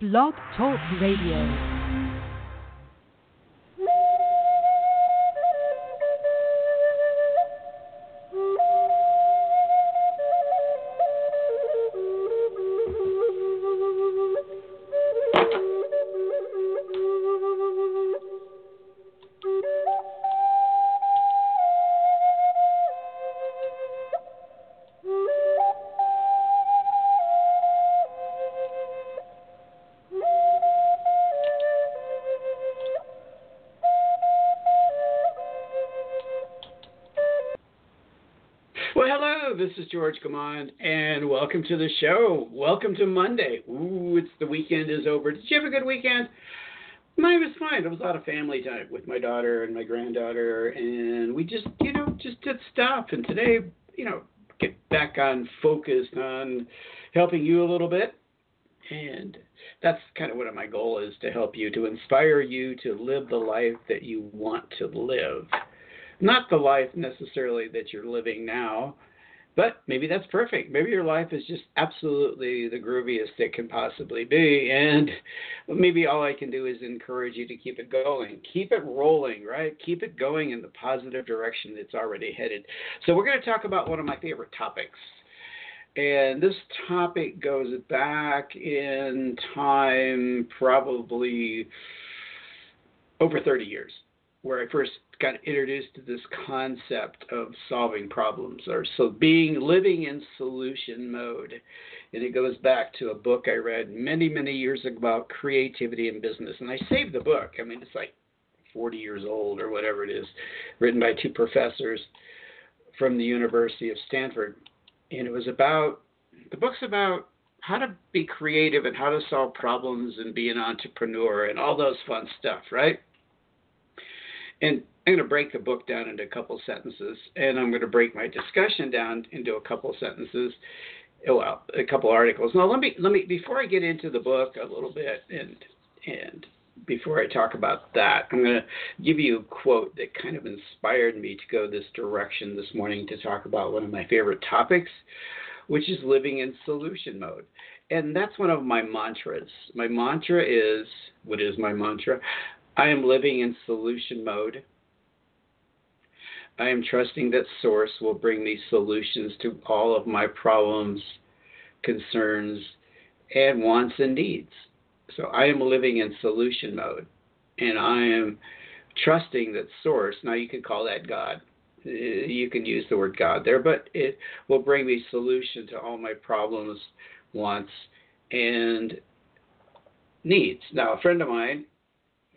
Blog Talk Radio. George Gamond, and welcome to the show. Welcome to Monday. Ooh, it's the weekend is over. Did you have a good weekend? Mine was fine. It was a lot of family time with my daughter and my granddaughter, and we just, you know, just did stuff. And today, you know, get back on focused on helping you a little bit. And that's kind of what my goal is to help you, to inspire you to live the life that you want to live not the life necessarily that you're living now, but maybe that's perfect. Maybe your life is just absolutely the grooviest it can possibly be. And maybe all I can do is encourage you to keep it going, keep it rolling, right? Keep it going in the positive direction it's already headed. So, we're going to talk about one of my favorite topics. And this topic goes back in time, probably over 30 years, where I first got introduced to this concept of solving problems or so being living in solution mode. And it goes back to a book i read many many years ago about creativity in business. And i saved the book. I mean it's like 40 years old or whatever it is written by two professors from the university of stanford. And it was about the book's about how to be creative and how to solve problems and be an entrepreneur and all those fun stuff right and I'm going to break the book down into a couple sentences, and I'm going to break my discussion down into a couple sentences. Oh, well, a couple articles. Now, let me let me before I get into the book a little bit, and and before I talk about that, I'm going to give you a quote that kind of inspired me to go this direction this morning to talk about one of my favorite topics, which is living in solution mode. And that's one of my mantras. My mantra is what is my mantra? I am living in solution mode. I am trusting that Source will bring me solutions to all of my problems, concerns, and wants and needs. So I am living in solution mode. And I am trusting that Source, now you can call that God. Uh, you can use the word God there, but it will bring me solution to all my problems, wants, and needs. Now, a friend of mine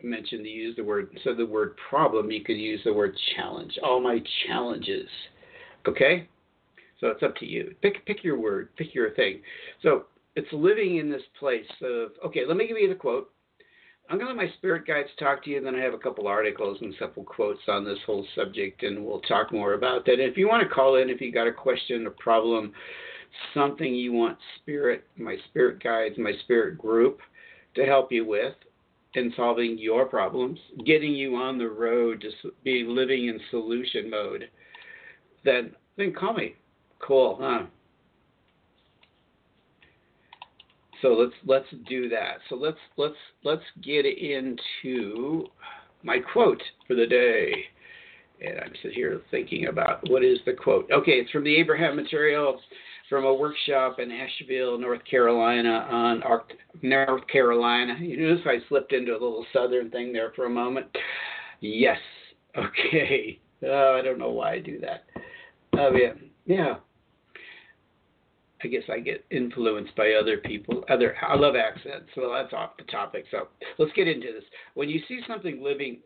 mentioned to use the word so the word problem you could use the word challenge. All my challenges. Okay? So it's up to you. Pick pick your word pick your thing. So it's living in this place of okay let me give you the quote. I'm going to let my spirit guides talk to you and then i have a couple articles and several quotes on this whole subject and we'll talk more about that. If you want to call in if you got a question a problem something you want spirit my spirit guides my spirit group to help you with in solving your problems, getting you on the road to be living in solution mode, then then call me. Cool, huh? So let's let's do that. So let's let's let's get into my quote for the day. And I'm sitting here thinking about what is the quote. Okay, it's from the Abraham Material from a workshop in Asheville, North Carolina on North Carolina. You notice I slipped into a little southern thing there for a moment. Yes. Okay. Oh, I don't know why I do that. Oh yeah. Yeah. I guess I get influenced by other people. Other I love accents, so that's off the topic. So let's get into this. When you see something living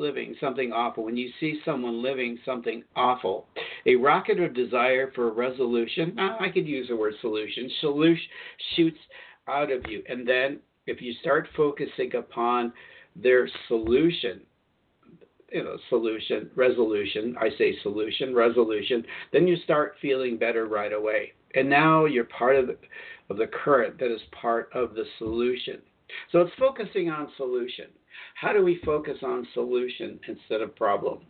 living something awful, when you see someone living something awful, a rocket of desire for resolution, I could use the word solution, solution shoots out of you. And then if you start focusing upon their solution, you know, solution, resolution, I say solution, resolution, then you start feeling better right away. And now you're part of the, of the current that is part of the solution. So it's focusing on solution. How do we focus on solution instead of problem?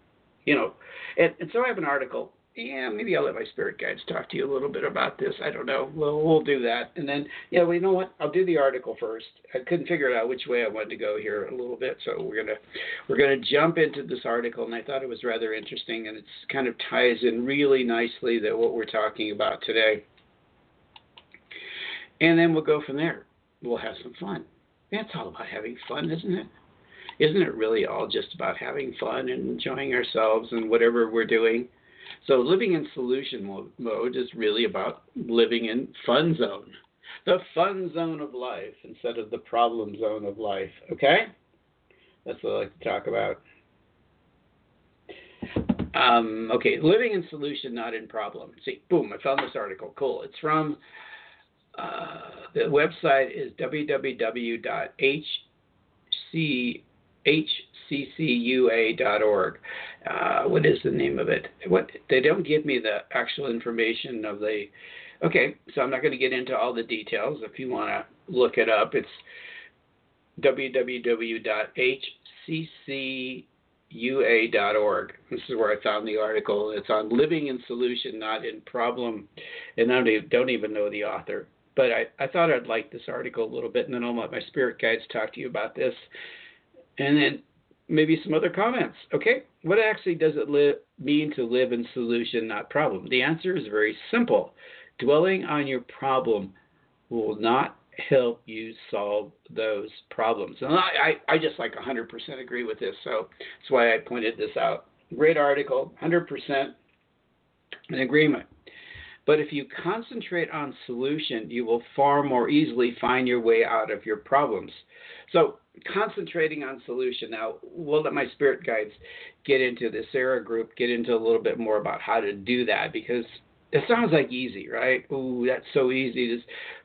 You know, and, and so I have an article. yeah, maybe I'll let my spirit guides talk to you a little bit about this. I don't know. We'll we'll do that, and then yeah, well, you know what? I'll do the article first. I couldn't figure out which way I wanted to go here a little bit, so we're gonna we're gonna jump into this article, and I thought it was rather interesting, and it's kind of ties in really nicely that what we're talking about today, and then we'll go from there. We'll have some fun. That's all about having fun, isn't it? Isn't it really all just about having fun and enjoying ourselves and whatever we're doing? So living in solution mode is really about living in fun zone, the fun zone of life instead of the problem zone of life. Okay, that's what I like to talk about. Um, okay, living in solution, not in problem. See, boom, I found this article. Cool. It's from uh, the website is www.hc hccua.org. Uh, what is the name of it? What they don't give me the actual information of the. Okay, so I'm not going to get into all the details. If you want to look it up, it's www.hccua.org. This is where I found the article. It's on living in solution, not in problem, and I don't even know the author. But I, I thought I'd like this article a little bit, and then I'll let my spirit guides talk to you about this and then maybe some other comments. Okay, what actually does it mean to live in solution, not problem? The answer is very simple. Dwelling on your problem will not help you solve those problems. And I, I, I just like 100% agree with this, so that's why I pointed this out. Great article, 100% in agreement. But if you concentrate on solution, you will far more easily find your way out of your problems. So concentrating on solution. Now, we'll let my spirit guides get into the Sara group, get into a little bit more about how to do that because it sounds like easy, right? Ooh, that's so easy to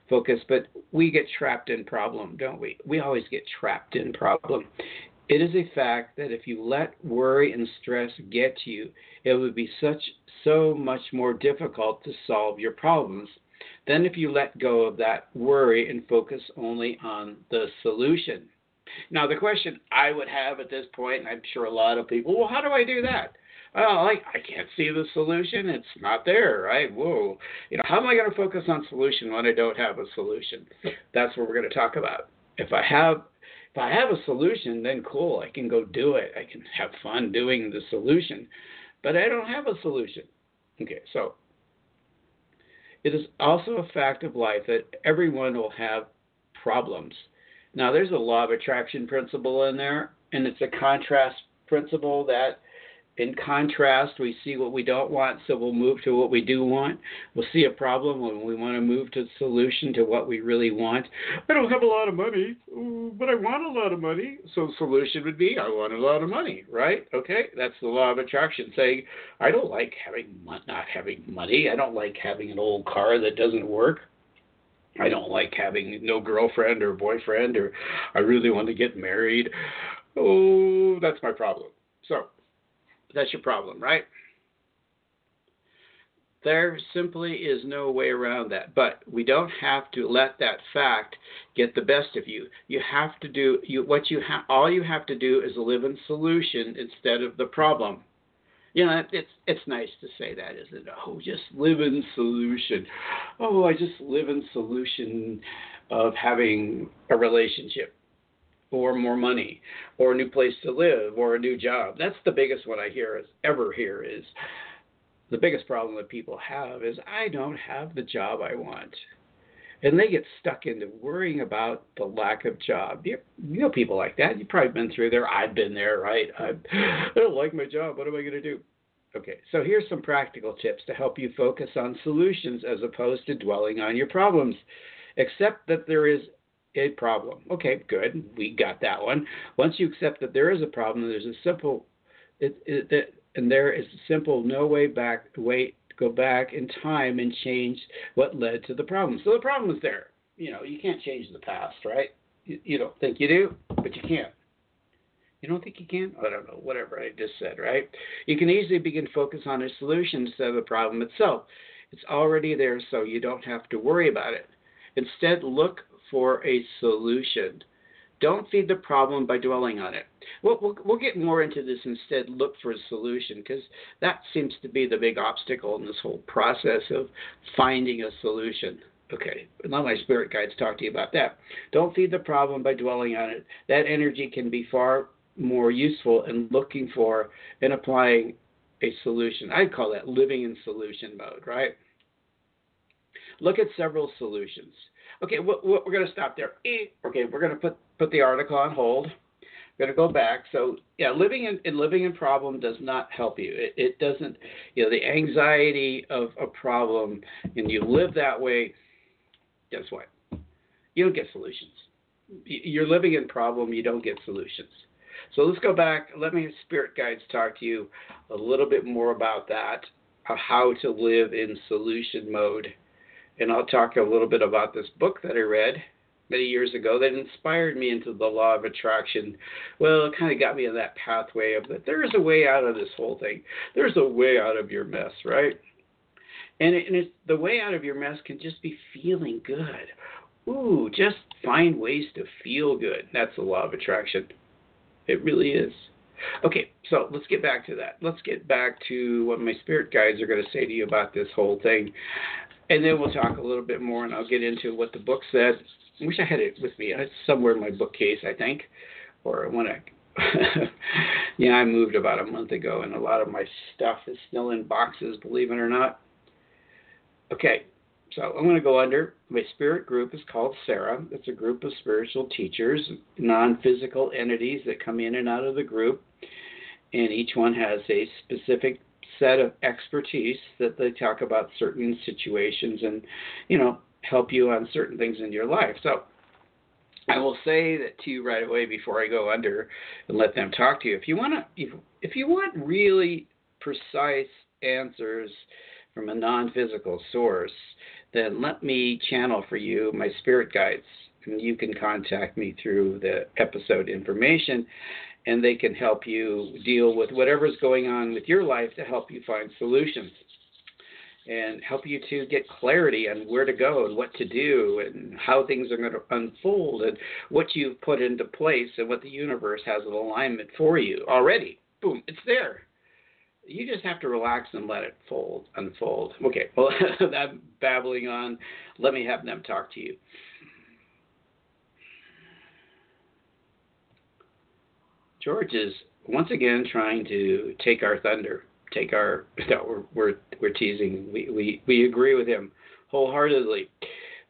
focus, but we get trapped in problem, don't we? We always get trapped in problem. It is a fact that if you let worry and stress get to you, it would be such so much more difficult to solve your problems than if you let go of that worry and focus only on the solution. Now, the question I would have at this point, and I'm sure a lot of people, well, how do I do that? Well, I, I can't see the solution. It's not there, right? Whoa. You know, how am I going to focus on solution when I don't have a solution? That's what we're going to talk about. If I have if I have a solution, then cool, I can go do it. I can have fun doing the solution. But I don't have a solution. Okay, so it is also a fact of life that everyone will have problems. Now, there's a law of attraction principle in there, and it's a contrast principle that, in contrast, we see what we don't want, so we'll move to what we do want. We'll see a problem when we want to move to the solution to what we really want. I don't have a lot of money, but I want a lot of money. So, the solution would be I want a lot of money, right? Okay, that's the law of attraction saying I don't like having not having money. I don't like having an old car that doesn't work. I don't like having no girlfriend or boyfriend, or I really want to get married. Oh, that's my problem. So, that's your problem, right? There simply is no way around that. But we don't have to let that fact get the best of you. You have to do you what you have all you have to do is live in solution instead of the problem you know, it's it's nice to say that, isn't it? Oh, just live in solution. Oh, I just live in solution of having a relationship or more money or a new place to live or a new job. That's the biggest one I hear is ever hear is the biggest problem that people have is I don't have the job I want and they get stuck into worrying about the lack of job. You, know people like that. You've probably been through there. I've been there, right? I, I don't like my job. What am I going to do? Okay, so here's some practical tips to help you focus on solutions as opposed to dwelling on your problems. Accept that there is a problem. Okay, good. We got that one. Once you accept that there is a problem, there's a simple, it, it, it, and there is a simple no way back way go back in time and change what led to the problem. So the problem is there. You know, you can't change the past, right? You, you don't think you do, but you can't. You don't think you can? I don't know, whatever I just said, right? You can easily begin focus on a solution instead of the problem itself. It's already there, so you don't have to worry about it. Instead, look for a solution. Don't feed the problem by dwelling on it. We'll, we'll, we'll get more into this instead. Look for a solution because that seems to be the big obstacle in this whole process of finding a solution. Okay, now my spirit guides talk to you about that. Don't feed the problem by dwelling on it. That energy can be far more useful in looking for and applying a solution. I'd call that living in solution mode, right? Look at several solutions. Okay, we're going to stop there. Okay, we're going to put, put the article on hold. I'm going to go back. So, yeah, living in, in living in problem does not help you. It, it doesn't, you know, the anxiety of a problem, and you live that way, guess what? You don't get solutions. You're living in problem, you don't get solutions. So let's go back. Let me spirit guides talk to you a little bit more about that, how to live in solution mode. And I'll talk a little bit about this book that I read many years ago that inspired me into the law of attraction. Well, it kind of got me on that pathway of that there is a way out of this whole thing. There's a way out of your mess, right? And, it, and it's, the way out of your mess can just be feeling good. Ooh, just find ways to feel good. That's the law of attraction. It really is. Okay, so let's get back to that. Let's get back to what my spirit guides are going to say to you about this whole thing. And then we'll talk a little bit more and I'll get into what the book said. I wish I had it with me. It's somewhere in my bookcase, I think. Or when I yeah, I moved about a month ago and a lot of my stuff is still in boxes, believe it or not. Okay, so I'm going to go under my spirit group is called Sara. It's a group of spiritual teachers, non physical entities that come in and out of the group. And each one has a specific set of expertise that they talk about certain situations and, you know, help you on certain things in your life. So I will say that to you right away before I go under and let them talk to you. If you want to, if, if you want really precise answers from a non physical source, then let me channel for you my spirit guides. And you can contact me through the episode information, and they can help you deal with whatever's going on with your life to help you find solutions and help you to get clarity on where to go and what to do and how things are going to unfold and what you've put into place and what the universe has an alignment for you already. Boom, it's there you just have to relax and let it fold, unfold. Okay, well, I'm babbling on. Let me have them talk to you. George is once again trying to take our thunder, take our. No, we're we're, we're teasing. We, we we agree with him wholeheartedly.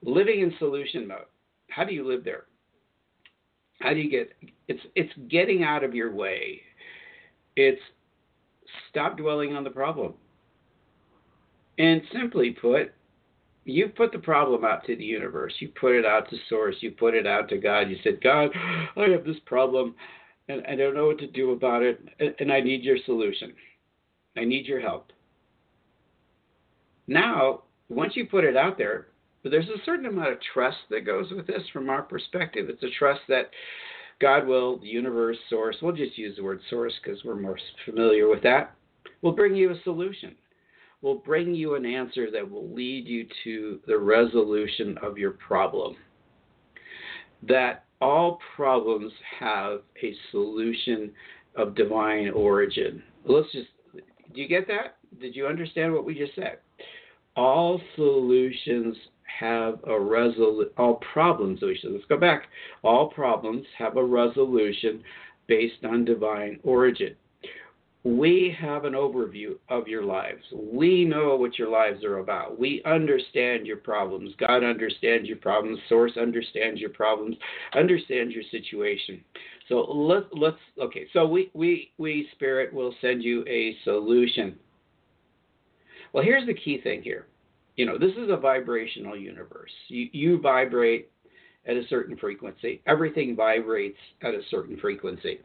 Living in solution mode. How do you live there? How do you get? It's it's getting out of your way. It's Stop dwelling on the problem. And simply put, you put the problem out to the universe. You put it out to source. You put it out to God. You said, God, I have this problem and I don't know what to do about it, and I need your solution. I need your help. Now, once you put it out there, there's a certain amount of trust that goes with this from our perspective. It's a trust that God will, the universe, source, we'll just use the word source because we're more familiar with that, will bring you a solution. Will bring you an answer that will lead you to the resolution of your problem. That all problems have a solution of divine origin. Let's just, do you get that? Did you understand what we just said? All solutions have a resolution, all problems, let's go back. All problems have a resolution based on divine origin. We have an overview of your lives. We know what your lives are about. We understand your problems. God understands your problems. Source understands your problems. Understands your situation. So let's let's okay. So we we we spirit will send you a solution. Well, here's the key thing here you know, this is a vibrational universe. You, you vibrate at a certain frequency. Everything vibrates at a certain frequency.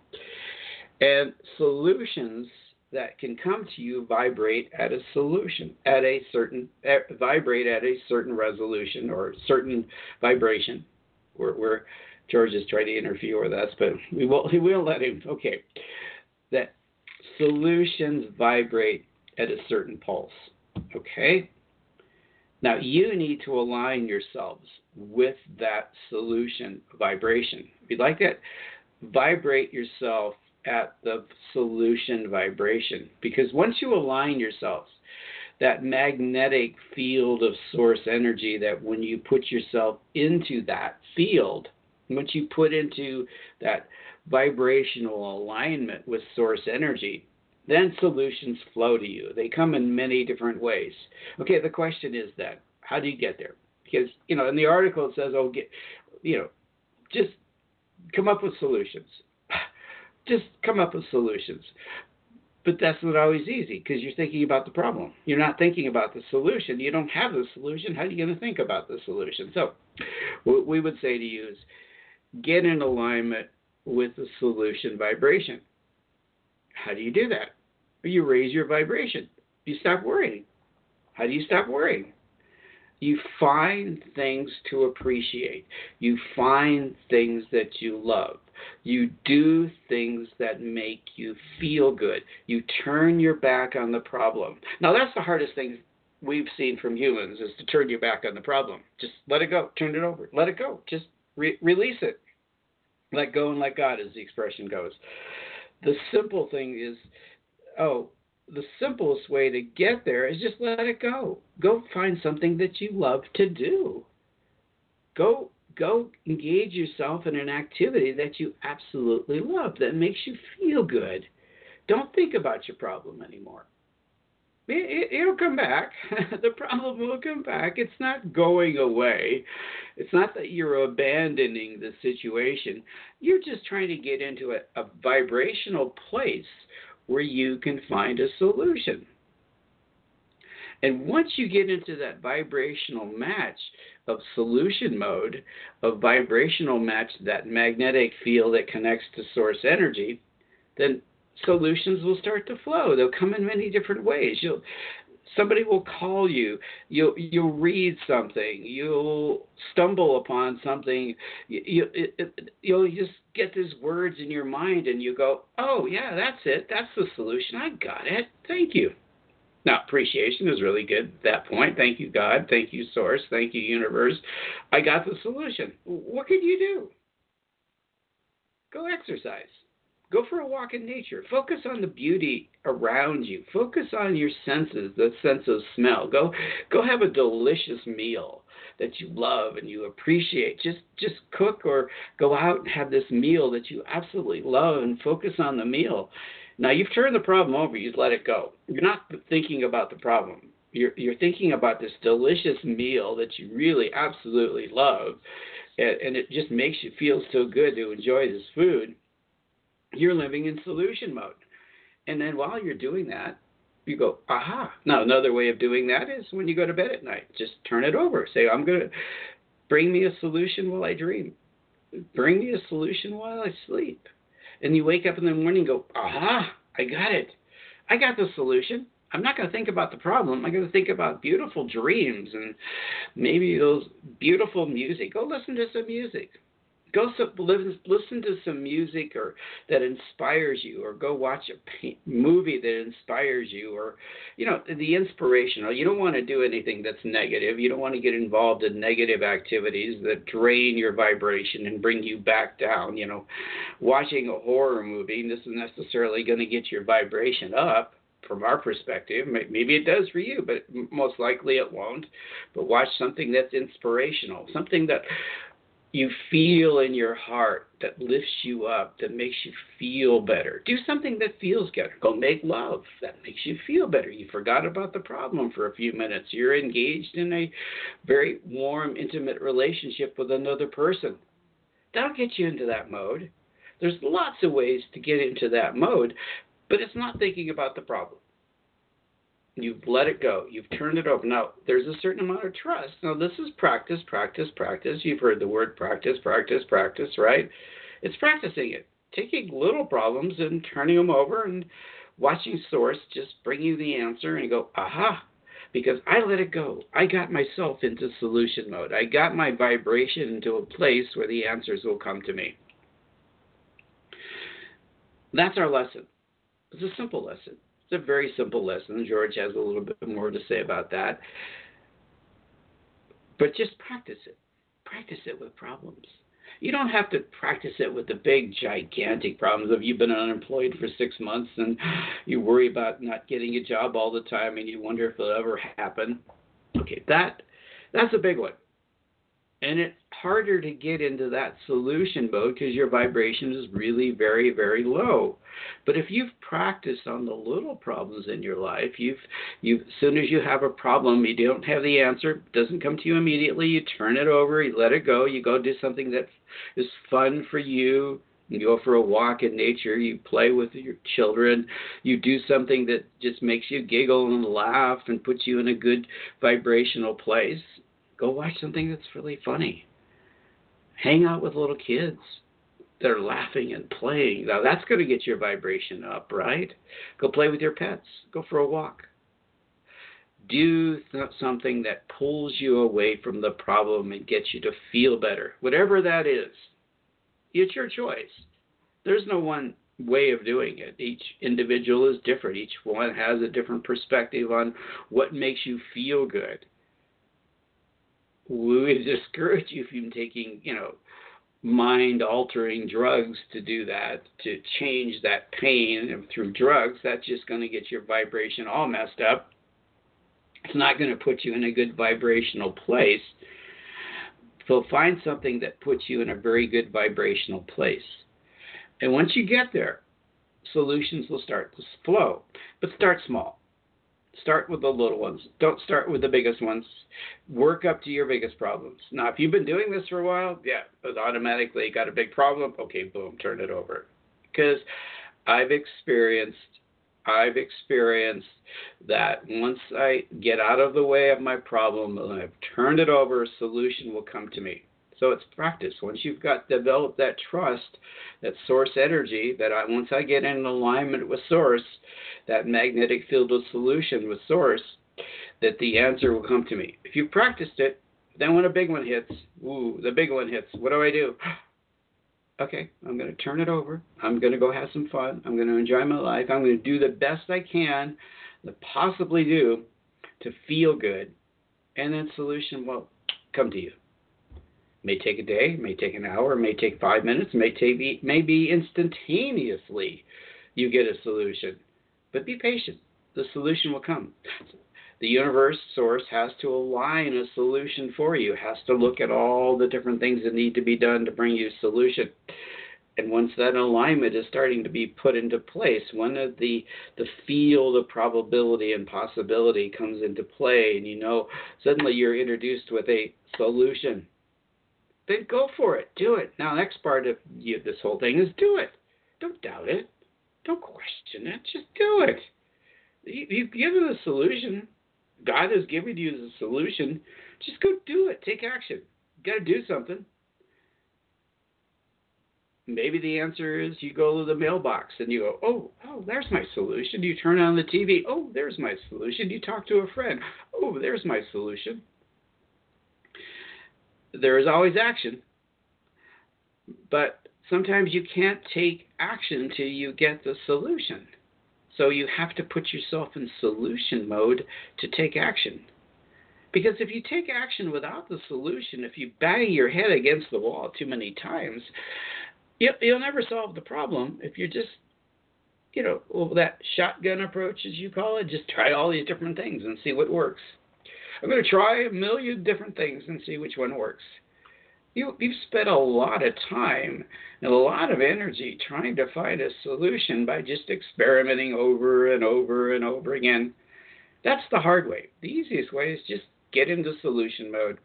And solutions that can come to you vibrate at a solution, at a certain, at, vibrate at a certain resolution or certain vibration. Where, where George is trying to interfere with us, but we won't, we won't let him. Okay. That solutions vibrate at a certain pulse. Okay? Now, you need to align yourselves with that solution vibration. If you'd like that, vibrate yourself at the solution vibration. Because once you align yourselves, that magnetic field of source energy, that when you put yourself into that field, once you put into that vibrational alignment with source energy, then solutions flow to you. They come in many different ways. Okay, the question is then, how do you get there? Because, you know, in the article it says, oh, get, you know, just come up with solutions. just come up with solutions. But that's not always easy because you're thinking about the problem. You're not thinking about the solution. You don't have the solution. How are you going to think about the solution? So, what we would say to you is get in alignment with the solution vibration. How do you do that? you raise your vibration. You stop worrying. How do you stop worrying? You find things to appreciate. You find things that you love. You do things that make you feel good. You turn your back on the problem. Now, that's the hardest thing we've seen from humans is to turn your back on the problem. Just let it go. Turn it over. Let it go. Just re- release it. Let go and let God, as the expression goes. The simple thing is oh, the simplest way to get there is just let it go. Go find something that you love to do. Go go engage yourself in an activity that you absolutely love that makes you feel good. Don't think about your problem anymore. It, will come back. the problem will come back. It's not going away. It's not that you're abandoning the situation. You're just trying to get into a, a vibrational place where you can find a solution. And once you get into that vibrational match of solution mode, of vibrational match, that magnetic field that connects to source energy, then solutions will start to flow. They'll come in many different ways. You'll somebody will call you. You'll you'll read something. You'll stumble upon something. You, you you'll just get these words in your mind and you go oh yeah that's it. That's the solution. I got it. Thank you. Now appreciation is really good at that point. Thank you god. Thank you source. Thank you universe. I got the solution. What can you do? Go exercise Go for a walk in nature. Focus on the beauty around you. Focus on your senses, the sense of smell. Go go have a delicious meal that you love and you appreciate. Just just cook or go out and have this meal that you absolutely love and focus on the meal. Now you've turned the problem over, you've let it go. You're not thinking about the problem. You're you're thinking about this delicious meal that you really absolutely love and, and it just makes you feel so good to enjoy this food you're living in solution mode. And then while you're doing that, you go, aha. Now, another way of doing that is when you go to bed at night, just turn it over. Say, I'm going to bring me a solution while I dream, bring me a solution while I sleep. And you wake up in the morning and go, aha, I got it. I got the solution. I'm not going to think about the problem. I'm going to think about beautiful dreams and maybe those beautiful music. Go listen to some music go some, listen to some music or that inspires you or go watch a paint, movie that inspires you or you know the inspirational you don't want to do anything that's negative you don't want to get involved in negative activities that drain your vibration and bring you back down you know watching a horror movie this isn't necessarily going to get your vibration up from our perspective. Maybe it does for you, but most likely it won't. But watch something that's inspirational, something that you feel in your heart that lifts you up, that makes you feel better. Do something that feels better. Go make love. That makes you feel better. You forgot about the problem for a few minutes. You're engaged in a very warm, intimate relationship with another person. That'll get you into that mode. There's lots of ways to get into that mode, but it's not thinking about the problem. You've let it go. You've turned it over. Now, there's a certain amount of trust. Now, this is practice, practice, practice. You've heard the word practice, practice, practice, right? It's practicing it. Taking little problems and turning them over and watching Source just bring you the answer and go, aha, because I let it go. I got myself into solution mode. I got my vibration into a place where the answers will come to me. That's our lesson. It's a simple lesson. It's a very simple lesson. George has a little bit more to say about that. But just practice it. Practice it with problems. You don't have to practice it with the big, gigantic problems of you've been unemployed for six months and you worry about not getting a job all the time and you wonder if it'll ever happen. Okay, that that's a big one. And it's harder to get into that solution mode because your vibration is really very, very low. But if you've practiced on the little problems in your life, you've you as soon as you have a problem, you don't have the answer, doesn't come to you immediately, you turn it over, you let it go, you go do something that is fun for you, you go for a walk in nature, you play with your children, you do something that just makes you giggle and laugh and puts you in a good vibrational place. Go watch something that's really funny. Hang out with little kids. They're laughing and playing. Now that's going to get your vibration up, right? Go play with your pets. Go for a walk. Do th- something that pulls you away from the problem and gets you to feel better. Whatever that is, it's your choice. There's no one way of doing it. Each individual is different. Each one has a different perspective on what makes you feel good we would discourage you from taking, you know, mind altering drugs to do that, to change that pain through drugs. That's just going to get your vibration all messed up. It's not going to put you in a good vibrational place. So find something that puts you in a very good vibrational place. And once you get there, solutions will start to flow. But start small. Start with the little ones. Don't start with the biggest ones. Work up to your biggest problems. Now, if you've been doing this for a while, yeah, but automatically got a big problem. Okay, boom, turn it over. Because I've experienced I've experienced that once I get out of the way of my problem and I've turned it over, a solution will come to me. So it's practice. Once you've got developed that trust, that source energy, that I, once I get in alignment with source, that magnetic field of solution with source, that the answer will come to me. If you practiced it, then when a big one hits, ooh, the big one hits, what do I do? okay, I'm going to turn it over. I'm going to go have some fun. I'm going to enjoy my life. I'm going to do the best I can to possibly do to feel good. And then solution will come to you may take a day, may take an hour, may take five minutes, may take maybe instantaneously you get a solution. But be patient. The solution will come. The universe source has to align a solution for you, has to look at all the different things that need to be done to bring you a solution. And once that alignment is starting to be put into place, one of the the field of probability and possibility comes into play, and you know suddenly you're introduced with a solution then go for it. Do it. Now, the next part of you, this whole thing is do it. Don't doubt it. Don't question it. Just do it. You, you've given the solution. God has given you the solution. Just go do it. Take action. You got to do something. Maybe the answer is you go to the mailbox and you go, oh, oh, there's my solution. You turn on the TV. Oh, there's my solution. You talk to a friend. Oh, there's my solution there is always action, but sometimes you can't take action until you get the solution. So you have to put yourself in solution mode to take action. Because if you take action without the solution, if you bang your head against the wall too many times, you'll never solve the problem. If you're just, you know, well, that shotgun approach, as you call it, just try all these different things and see what works. I'm going to try a million different things and see which one works. You, you've spent a lot of time and a lot of energy trying to find a solution by just experimenting over and over and over again. That's the hard way. The easiest way is just get into solution mode.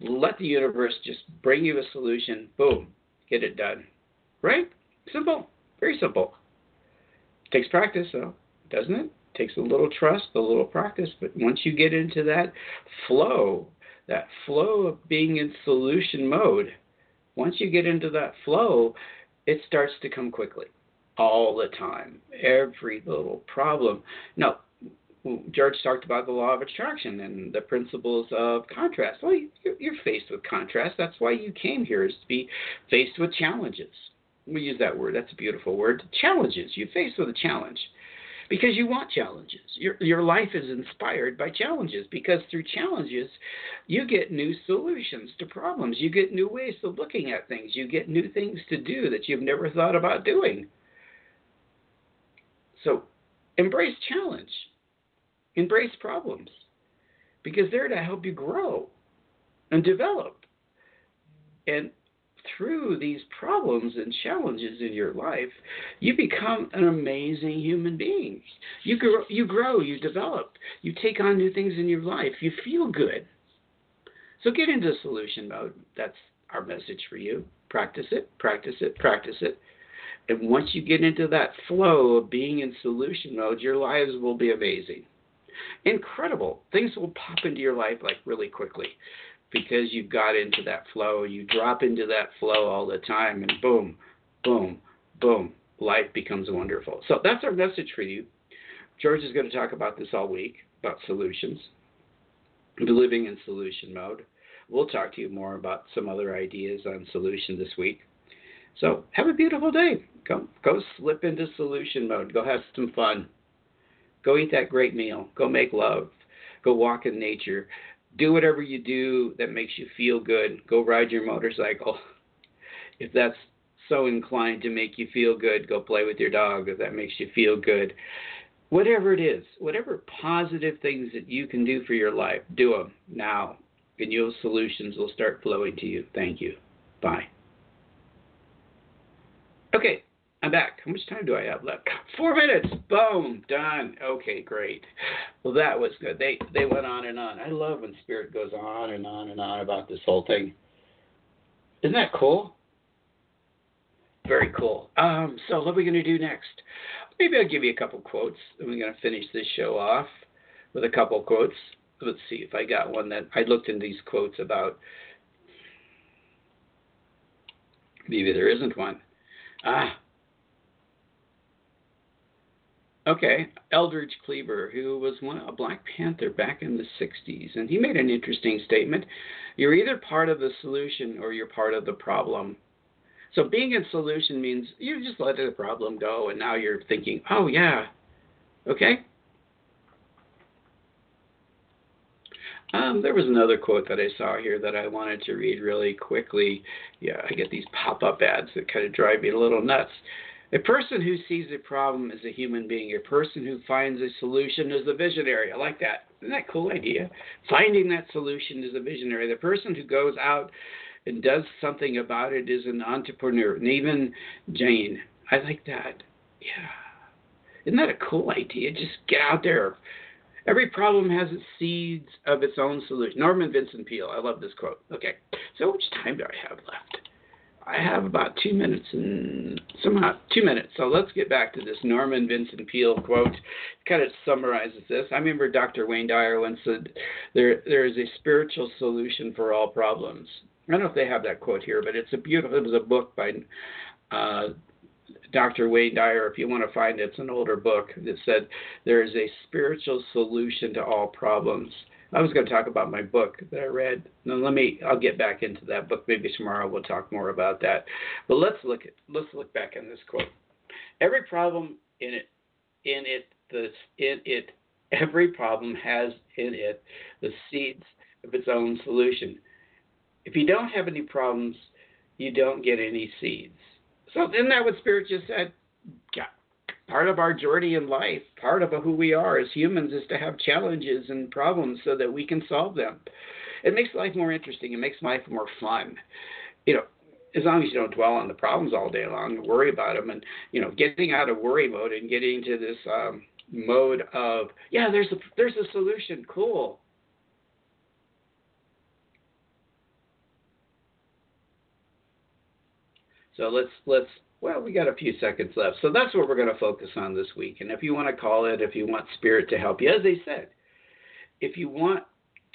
Let the universe just bring you a solution. Boom, get it done. Right? Simple. Very simple. Takes practice, though, doesn't it? Takes a little trust, a little practice, but once you get into that flow, that flow of being in solution mode, once you get into that flow, it starts to come quickly all the time. Every little problem. No, George talked about the law of attraction and the principles of contrast. Well, you're faced with contrast. That's why you came here, is to be faced with challenges. We use that word. That's a beautiful word. Challenges. You're faced with a challenge because you want challenges. Your your life is inspired by challenges because through challenges you get new solutions to problems. You get new ways of looking at things. You get new things to do that you've never thought about doing. So embrace challenge. Embrace problems because they're to help you grow and develop. And through these problems and challenges in your life, you become an amazing human being. You grow, you grow, you develop, you take on new things in your life, you feel good. So get into solution mode. That's our message for you. Practice it, practice it, practice it. And once you get into that flow of being in solution mode, your lives will be amazing. Incredible. Things will pop into your life like really quickly because you've got into that flow. You drop into that flow all the time, and boom, boom, boom, life becomes wonderful. So that's our message for you. George is going to talk about this all week about solutions, living in solution mode. We'll talk to you more about some other ideas on solution this week. So have a beautiful day. Go go slip into solution mode. Go have some fun. Go eat that great meal. Go make love. Go walk in nature do whatever you do that makes you feel good. Go ride your motorcycle. If that's so inclined to make you feel good, go play with your dog if that makes you feel good. Whatever it is, whatever positive things that you can do for your life, do them now, and your solutions will start flowing to you. Thank you. Bye. Okay, I'm back. How much time do I have left? Four minutes. Boom. Done. Okay, great. Well, that was good. They they went on and on. I love when Spirit goes on and on and on about this whole thing. Isn't that cool? Very cool. Um, so what are we to do next? Maybe I'll give you a couple quotes, and we're to finish this show off with a couple quotes. Let's see if I got one that I looked in these quotes about. Maybe there isn't one. Ah, Okay, Eldridge Cleaver, who was one, a Black Panther back in the 60s, and he made an interesting statement. You're either part of the solution or you're part of the problem. So being in solution means you just let the problem go, and now you're thinking, oh, yeah, okay. Um, there was another quote that I saw here that I wanted to read really quickly. Yeah, I get these pop up ads that kind of drive me a little nuts. A person who sees a problem is a human being. A person who finds a solution is a visionary. I like that. Isn't that a cool idea? Finding that solution is a visionary. The person who goes out and does something about it is an entrepreneur. And even Jane. I like that. Yeah. Isn't that a cool idea? Just get out there. Every problem has its seeds of its own solution. Norman Vincent Peale. I love this quote. Okay. So, how much time do I have left? I have about two minutes and somehow two minutes. So let's get back to this Norman Vincent Peale quote. It kind of summarizes this. I remember Dr. Wayne Dyer once said, "There, there is a spiritual solution for all problems." I don't know if they have that quote here, but it's a beautiful. It was a book by uh, Dr. Wayne Dyer. If you want to find it, it's an older book that said there is a spiritual solution to all problems. I was going to talk about my book that I read. Now let me. I'll get back into that book. Maybe tomorrow we'll talk more about that. But let's look at. Let's look back in this quote. Every problem in it, in it, the in it, every problem has in it the seeds of its own solution. If you don't have any problems, you don't get any seeds. So isn't that what Spirit just said? Part of our journey in life, part of who we are as humans is to have challenges and problems so that we can solve them. It makes life more interesting. It makes life more fun. You know, as long as you don't dwell on the problems all day long, and worry about them, and you know, getting out of worry mode and getting to this um, mode of yeah, there's a there's a solution. Cool. So let's let's well, we got a few seconds left. So that's what we're going to focus on this week. And if you want to call it, if you want spirit to help you, as they said, if you want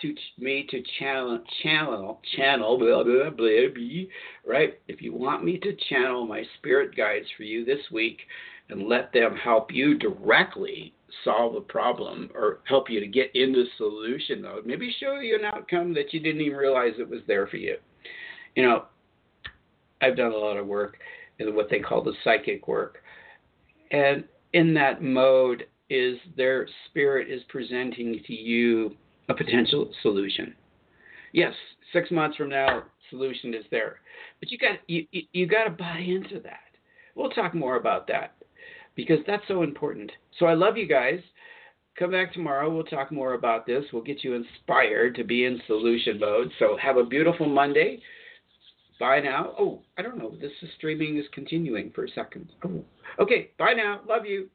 to me to channel channel channel blah blah blah, blah right? If you want me to channel my spirit guides for you this week and let them help you directly solve a problem or help you to get into solution mode, maybe show you an outcome that you didn't even realize it was there for you. You know, I've done a lot of work what they call the psychic work. And in that mode, is their spirit is presenting to you a potential solution. Yes, six months from now, solution is there, but you got you you got to buy into that. We'll talk more about that because that's so important. So I love you guys. Come back tomorrow. We'll talk more about this. We'll get you inspired to be in solution mode. So have a beautiful Monday. Bye now. Oh, I don't know. This is streaming is continuing for a second. Oh, okay. Bye now. Love you.